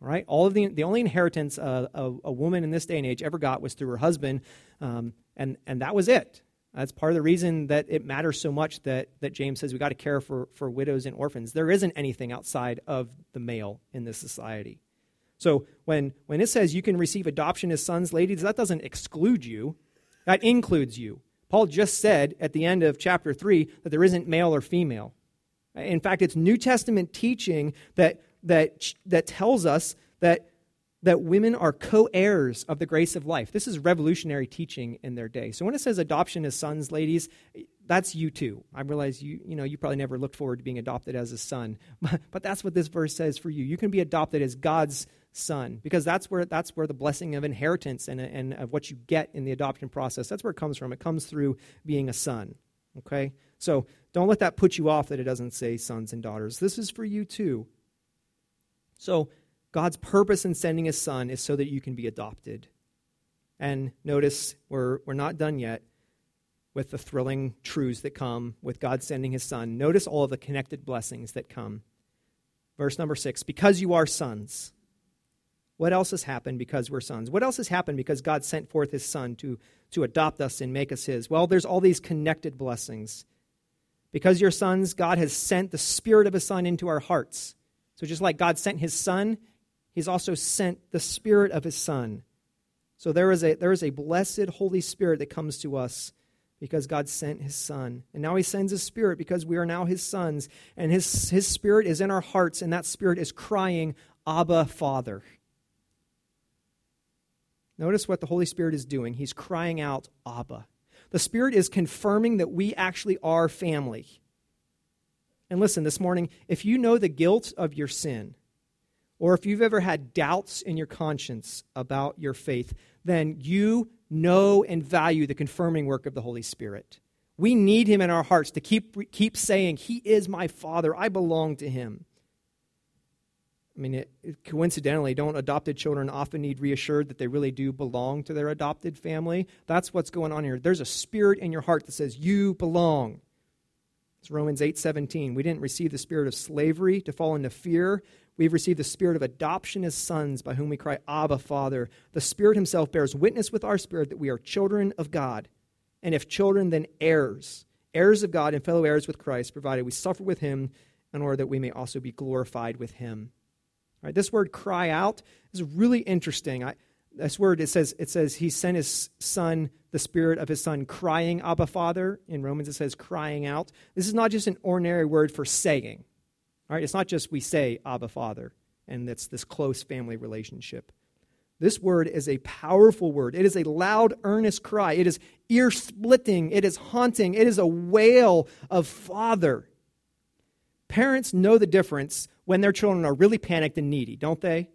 Right? All of the, the only inheritance a, a, a, woman in this day and age ever got was through her husband, um, and, and that was it. That's part of the reason that it matters so much that, that James says we got to care for, for widows and orphans. There isn't anything outside of the male in this society. So when, when it says you can receive adoption as sons, ladies, that doesn't exclude you, that includes you. Paul just said at the end of chapter 3 that there isn't male or female. In fact, it's New Testament teaching that that, that tells us that, that women are co heirs of the grace of life. This is revolutionary teaching in their day. So when it says adoption as sons, ladies, that's you too. I realize you, you know, you probably never looked forward to being adopted as a son, but that's what this verse says for you. You can be adopted as God's son because that's where that's where the blessing of inheritance and, and of what you get in the adoption process that's where it comes from it comes through being a son okay so don't let that put you off that it doesn't say sons and daughters this is for you too so, God's purpose in sending his son is so that you can be adopted. And notice, we're, we're not done yet with the thrilling truths that come with God sending his son. Notice all of the connected blessings that come. Verse number six because you are sons. What else has happened because we're sons? What else has happened because God sent forth his son to, to adopt us and make us his? Well, there's all these connected blessings. Because you're sons, God has sent the spirit of his son into our hearts so just like God sent his son, he's also sent the spirit of his son. So there is a there is a blessed Holy Spirit that comes to us because God sent his son. And now he sends his spirit because we are now his sons. And his, his spirit is in our hearts, and that spirit is crying, Abba, Father. Notice what the Holy Spirit is doing. He's crying out, Abba. The Spirit is confirming that we actually are family. And listen, this morning, if you know the guilt of your sin, or if you've ever had doubts in your conscience about your faith, then you know and value the confirming work of the Holy Spirit. We need him in our hearts to keep, keep saying, He is my Father. I belong to him. I mean, it, it, coincidentally, don't adopted children often need reassured that they really do belong to their adopted family? That's what's going on here. There's a spirit in your heart that says you belong. It's Romans 8:17. We didn't receive the spirit of slavery to fall into fear. We've received the spirit of adoption as sons by whom we cry, Abba, Father. The Spirit Himself bears witness with our spirit that we are children of God. And if children, then heirs, heirs of God and fellow heirs with Christ, provided we suffer with Him in order that we may also be glorified with Him. All right, this word cry out is really interesting. I, this word it says it says he sent his son the spirit of his son crying abba father in romans it says crying out this is not just an ordinary word for saying all right, it's not just we say Abba Father, and it's this close family relationship. This word is a powerful word. It is a loud, earnest cry. It is ear splitting. It is haunting. It is a wail of Father. Parents know the difference when their children are really panicked and needy, don't they?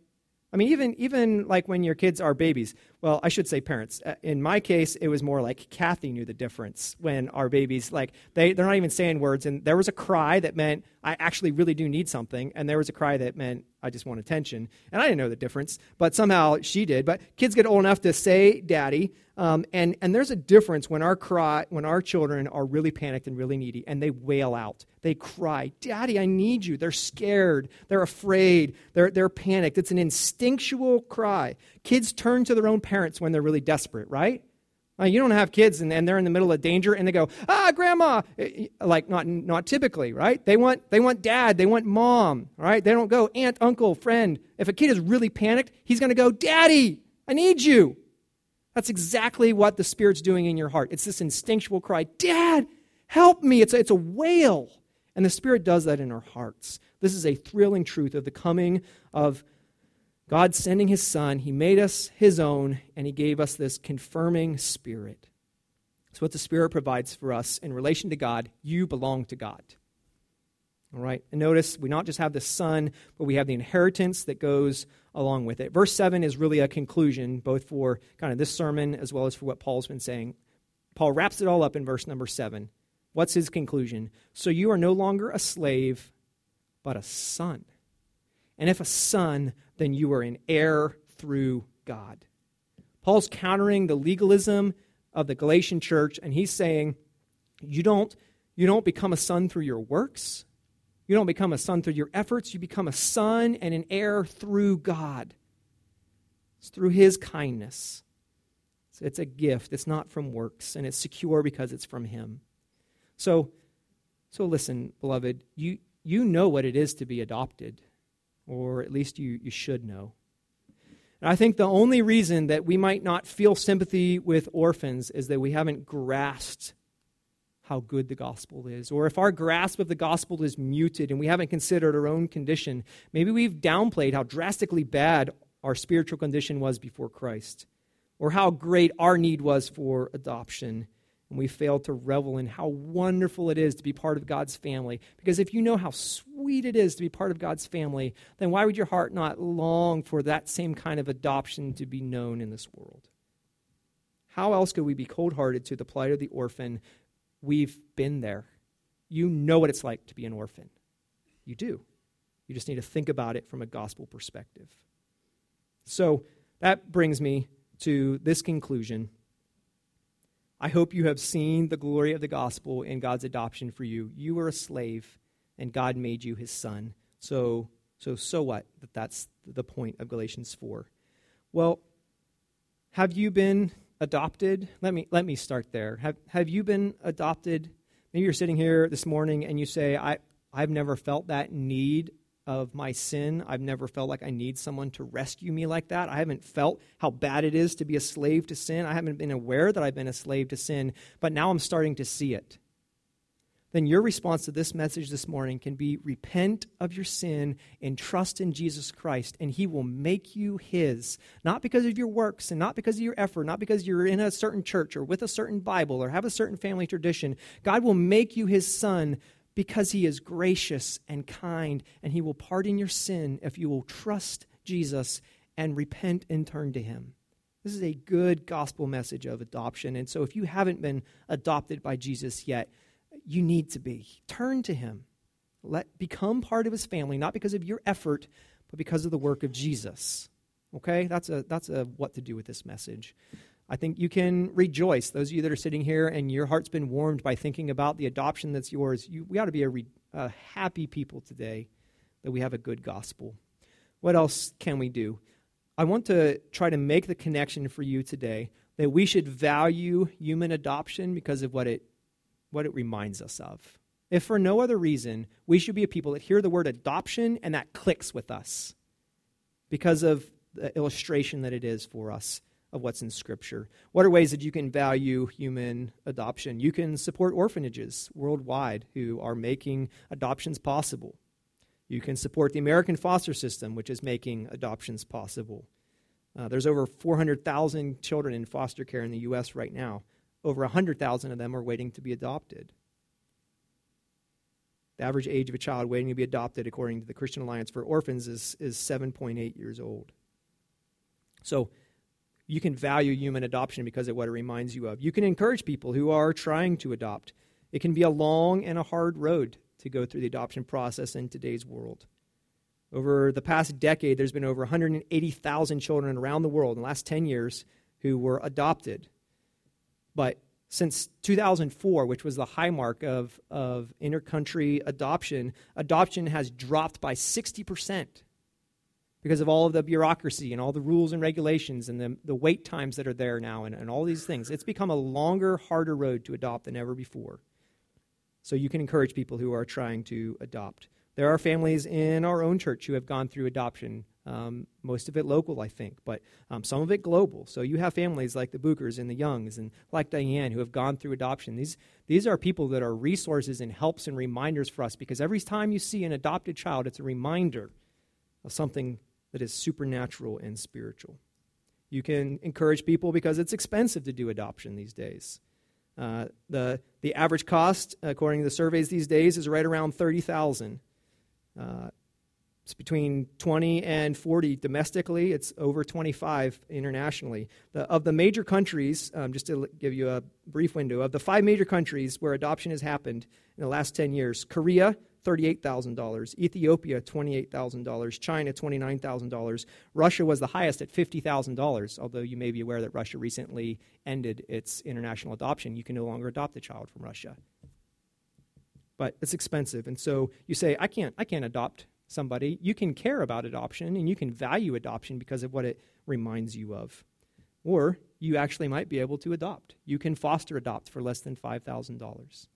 I mean, even, even like when your kids are babies. Well, I should say parents. Uh, in my case, it was more like Kathy knew the difference when our babies, like, they, they're not even saying words. And there was a cry that meant, I actually really do need something. And there was a cry that meant, I just want attention. And I didn't know the difference, but somehow she did. But kids get old enough to say daddy. Um, and, and there's a difference when our cry, when our children are really panicked and really needy and they wail out. They cry, Daddy, I need you. They're scared. They're afraid. They're, they're panicked. It's an instinctual cry. Kids turn to their own parents when they're really desperate, right? Uh, you don't have kids and, and they're in the middle of danger and they go, ah, grandma. Like, not, not typically, right? They want, they want dad. They want mom, right? They don't go aunt, uncle, friend. If a kid is really panicked, he's going to go, Daddy, I need you. That's exactly what the Spirit's doing in your heart. It's this instinctual cry, Dad, help me. It's a, it's a wail. And the Spirit does that in our hearts. This is a thrilling truth of the coming of God sending his son, he made us his own, and he gave us this confirming spirit. It's what the Spirit provides for us in relation to God. You belong to God. All right? And notice we not just have the Son, but we have the inheritance that goes along with it. Verse 7 is really a conclusion, both for kind of this sermon as well as for what Paul's been saying. Paul wraps it all up in verse number 7. What's his conclusion? So you are no longer a slave, but a son. And if a son, then you are an heir through God. Paul's countering the legalism of the Galatian church, and he's saying, you don't, you don't become a son through your works. You don't become a son through your efforts. You become a son and an heir through God. It's through his kindness. It's a gift. It's not from works, and it's secure because it's from him. So, so listen, beloved, you, you know what it is to be adopted or at least you, you should know. And I think the only reason that we might not feel sympathy with orphans is that we haven't grasped how good the gospel is. Or if our grasp of the gospel is muted and we haven't considered our own condition, maybe we've downplayed how drastically bad our spiritual condition was before Christ, or how great our need was for adoption and we fail to revel in how wonderful it is to be part of God's family. Because if you know how sweet it is to be part of God's family, then why would your heart not long for that same kind of adoption to be known in this world? How else could we be cold hearted to the plight of the orphan? We've been there. You know what it's like to be an orphan. You do. You just need to think about it from a gospel perspective. So that brings me to this conclusion I hope you have seen the glory of the gospel in God's adoption for you. You were a slave, and God made you his son. So, so, so what? That that's the point of Galatians 4. Well, have you been adopted? Let me, let me start there. Have, have you been adopted? Maybe you're sitting here this morning and you say, I, I've never felt that need of my sin. I've never felt like I need someone to rescue me like that. I haven't felt how bad it is to be a slave to sin. I haven't been aware that I've been a slave to sin, but now I'm starting to see it. Then your response to this message this morning can be repent of your sin and trust in Jesus Christ, and He will make you His. Not because of your works and not because of your effort, not because you're in a certain church or with a certain Bible or have a certain family tradition. God will make you His Son because he is gracious and kind, and he will pardon your sin if you will trust Jesus and repent and turn to him. This is a good gospel message of adoption. And so, if you haven't been adopted by Jesus yet, you need to be. Turn to him. Let become part of his family, not because of your effort, but because of the work of Jesus. Okay? That's a that's a what to do with this message. I think you can rejoice. Those of you that are sitting here and your heart's been warmed by thinking about the adoption that's yours, you, we ought to be a, re, a happy people today that we have a good gospel. What else can we do? I want to try to make the connection for you today that we should value human adoption because of what it, what it reminds us of. If for no other reason, we should be a people that hear the word adoption and that clicks with us because of the illustration that it is for us of what's in Scripture. What are ways that you can value human adoption? You can support orphanages worldwide who are making adoptions possible. You can support the American foster system, which is making adoptions possible. Uh, there's over 400,000 children in foster care in the U.S. right now. Over 100,000 of them are waiting to be adopted. The average age of a child waiting to be adopted, according to the Christian Alliance for Orphans, is, is 7.8 years old. So you can value human adoption because of what it reminds you of. You can encourage people who are trying to adopt. It can be a long and a hard road to go through the adoption process in today's world. Over the past decade, there's been over 180,000 children around the world in the last 10 years who were adopted. But since 2004, which was the high mark of, of intercountry adoption, adoption has dropped by 60% because of all of the bureaucracy and all the rules and regulations and the, the wait times that are there now and, and all these things. It's become a longer, harder road to adopt than ever before. So you can encourage people who are trying to adopt. There are families in our own church who have gone through adoption um, most of it local, I think, but um, some of it global. So you have families like the Bookers and the Youngs and like Diane who have gone through adoption. These, these are people that are resources and helps and reminders for us because every time you see an adopted child, it's a reminder of something that is supernatural and spiritual. You can encourage people because it's expensive to do adoption these days. Uh, the, the average cost, according to the surveys these days, is right around 30000 uh, it's between 20 and 40 domestically. It's over 25 internationally. The, of the major countries, um, just to give you a brief window, of the five major countries where adoption has happened in the last 10 years, Korea, $38,000, Ethiopia, $28,000, China, $29,000. Russia was the highest at $50,000, although you may be aware that Russia recently ended its international adoption. You can no longer adopt a child from Russia. But it's expensive. And so you say, I can't, I can't adopt somebody, you can care about adoption and you can value adoption because of what it reminds you of. Or you actually might be able to adopt. You can foster adopt for less than $5,000.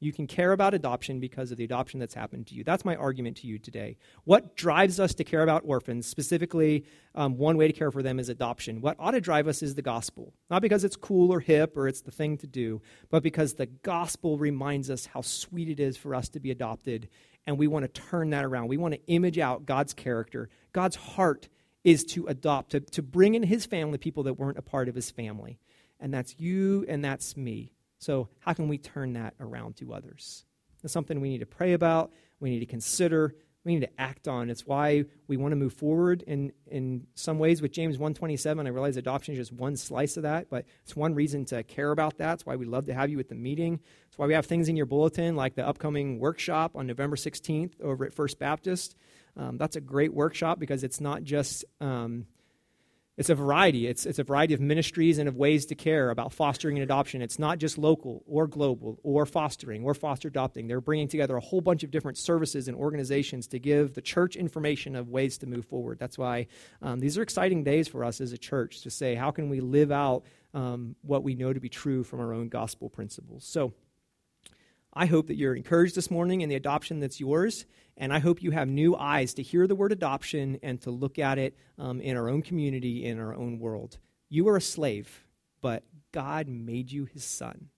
You can care about adoption because of the adoption that's happened to you. That's my argument to you today. What drives us to care about orphans, specifically, um, one way to care for them is adoption. What ought to drive us is the gospel. Not because it's cool or hip or it's the thing to do, but because the gospel reminds us how sweet it is for us to be adopted and we want to turn that around. We want to image out God's character. God's heart is to adopt, to, to bring in his family people that weren't a part of his family. And that's you and that's me. So, how can we turn that around to others? That's something we need to pray about, we need to consider, we need to act on. It's why we want to move forward in, in some ways with James 127. I realize adoption is just one slice of that, but it's one reason to care about that. It's why we love to have you at the meeting. It's why we have things in your bulletin like the upcoming workshop on November 16th over at First Baptist. Um, that's a great workshop because it's not just um, it's a variety. It's, it's a variety of ministries and of ways to care about fostering and adoption. It's not just local or global or fostering or foster adopting. They're bringing together a whole bunch of different services and organizations to give the church information of ways to move forward. That's why um, these are exciting days for us as a church to say, how can we live out um, what we know to be true from our own gospel principles? So, I hope that you're encouraged this morning in the adoption that's yours, and I hope you have new eyes to hear the word adoption and to look at it um, in our own community, in our own world. You are a slave, but God made you his son.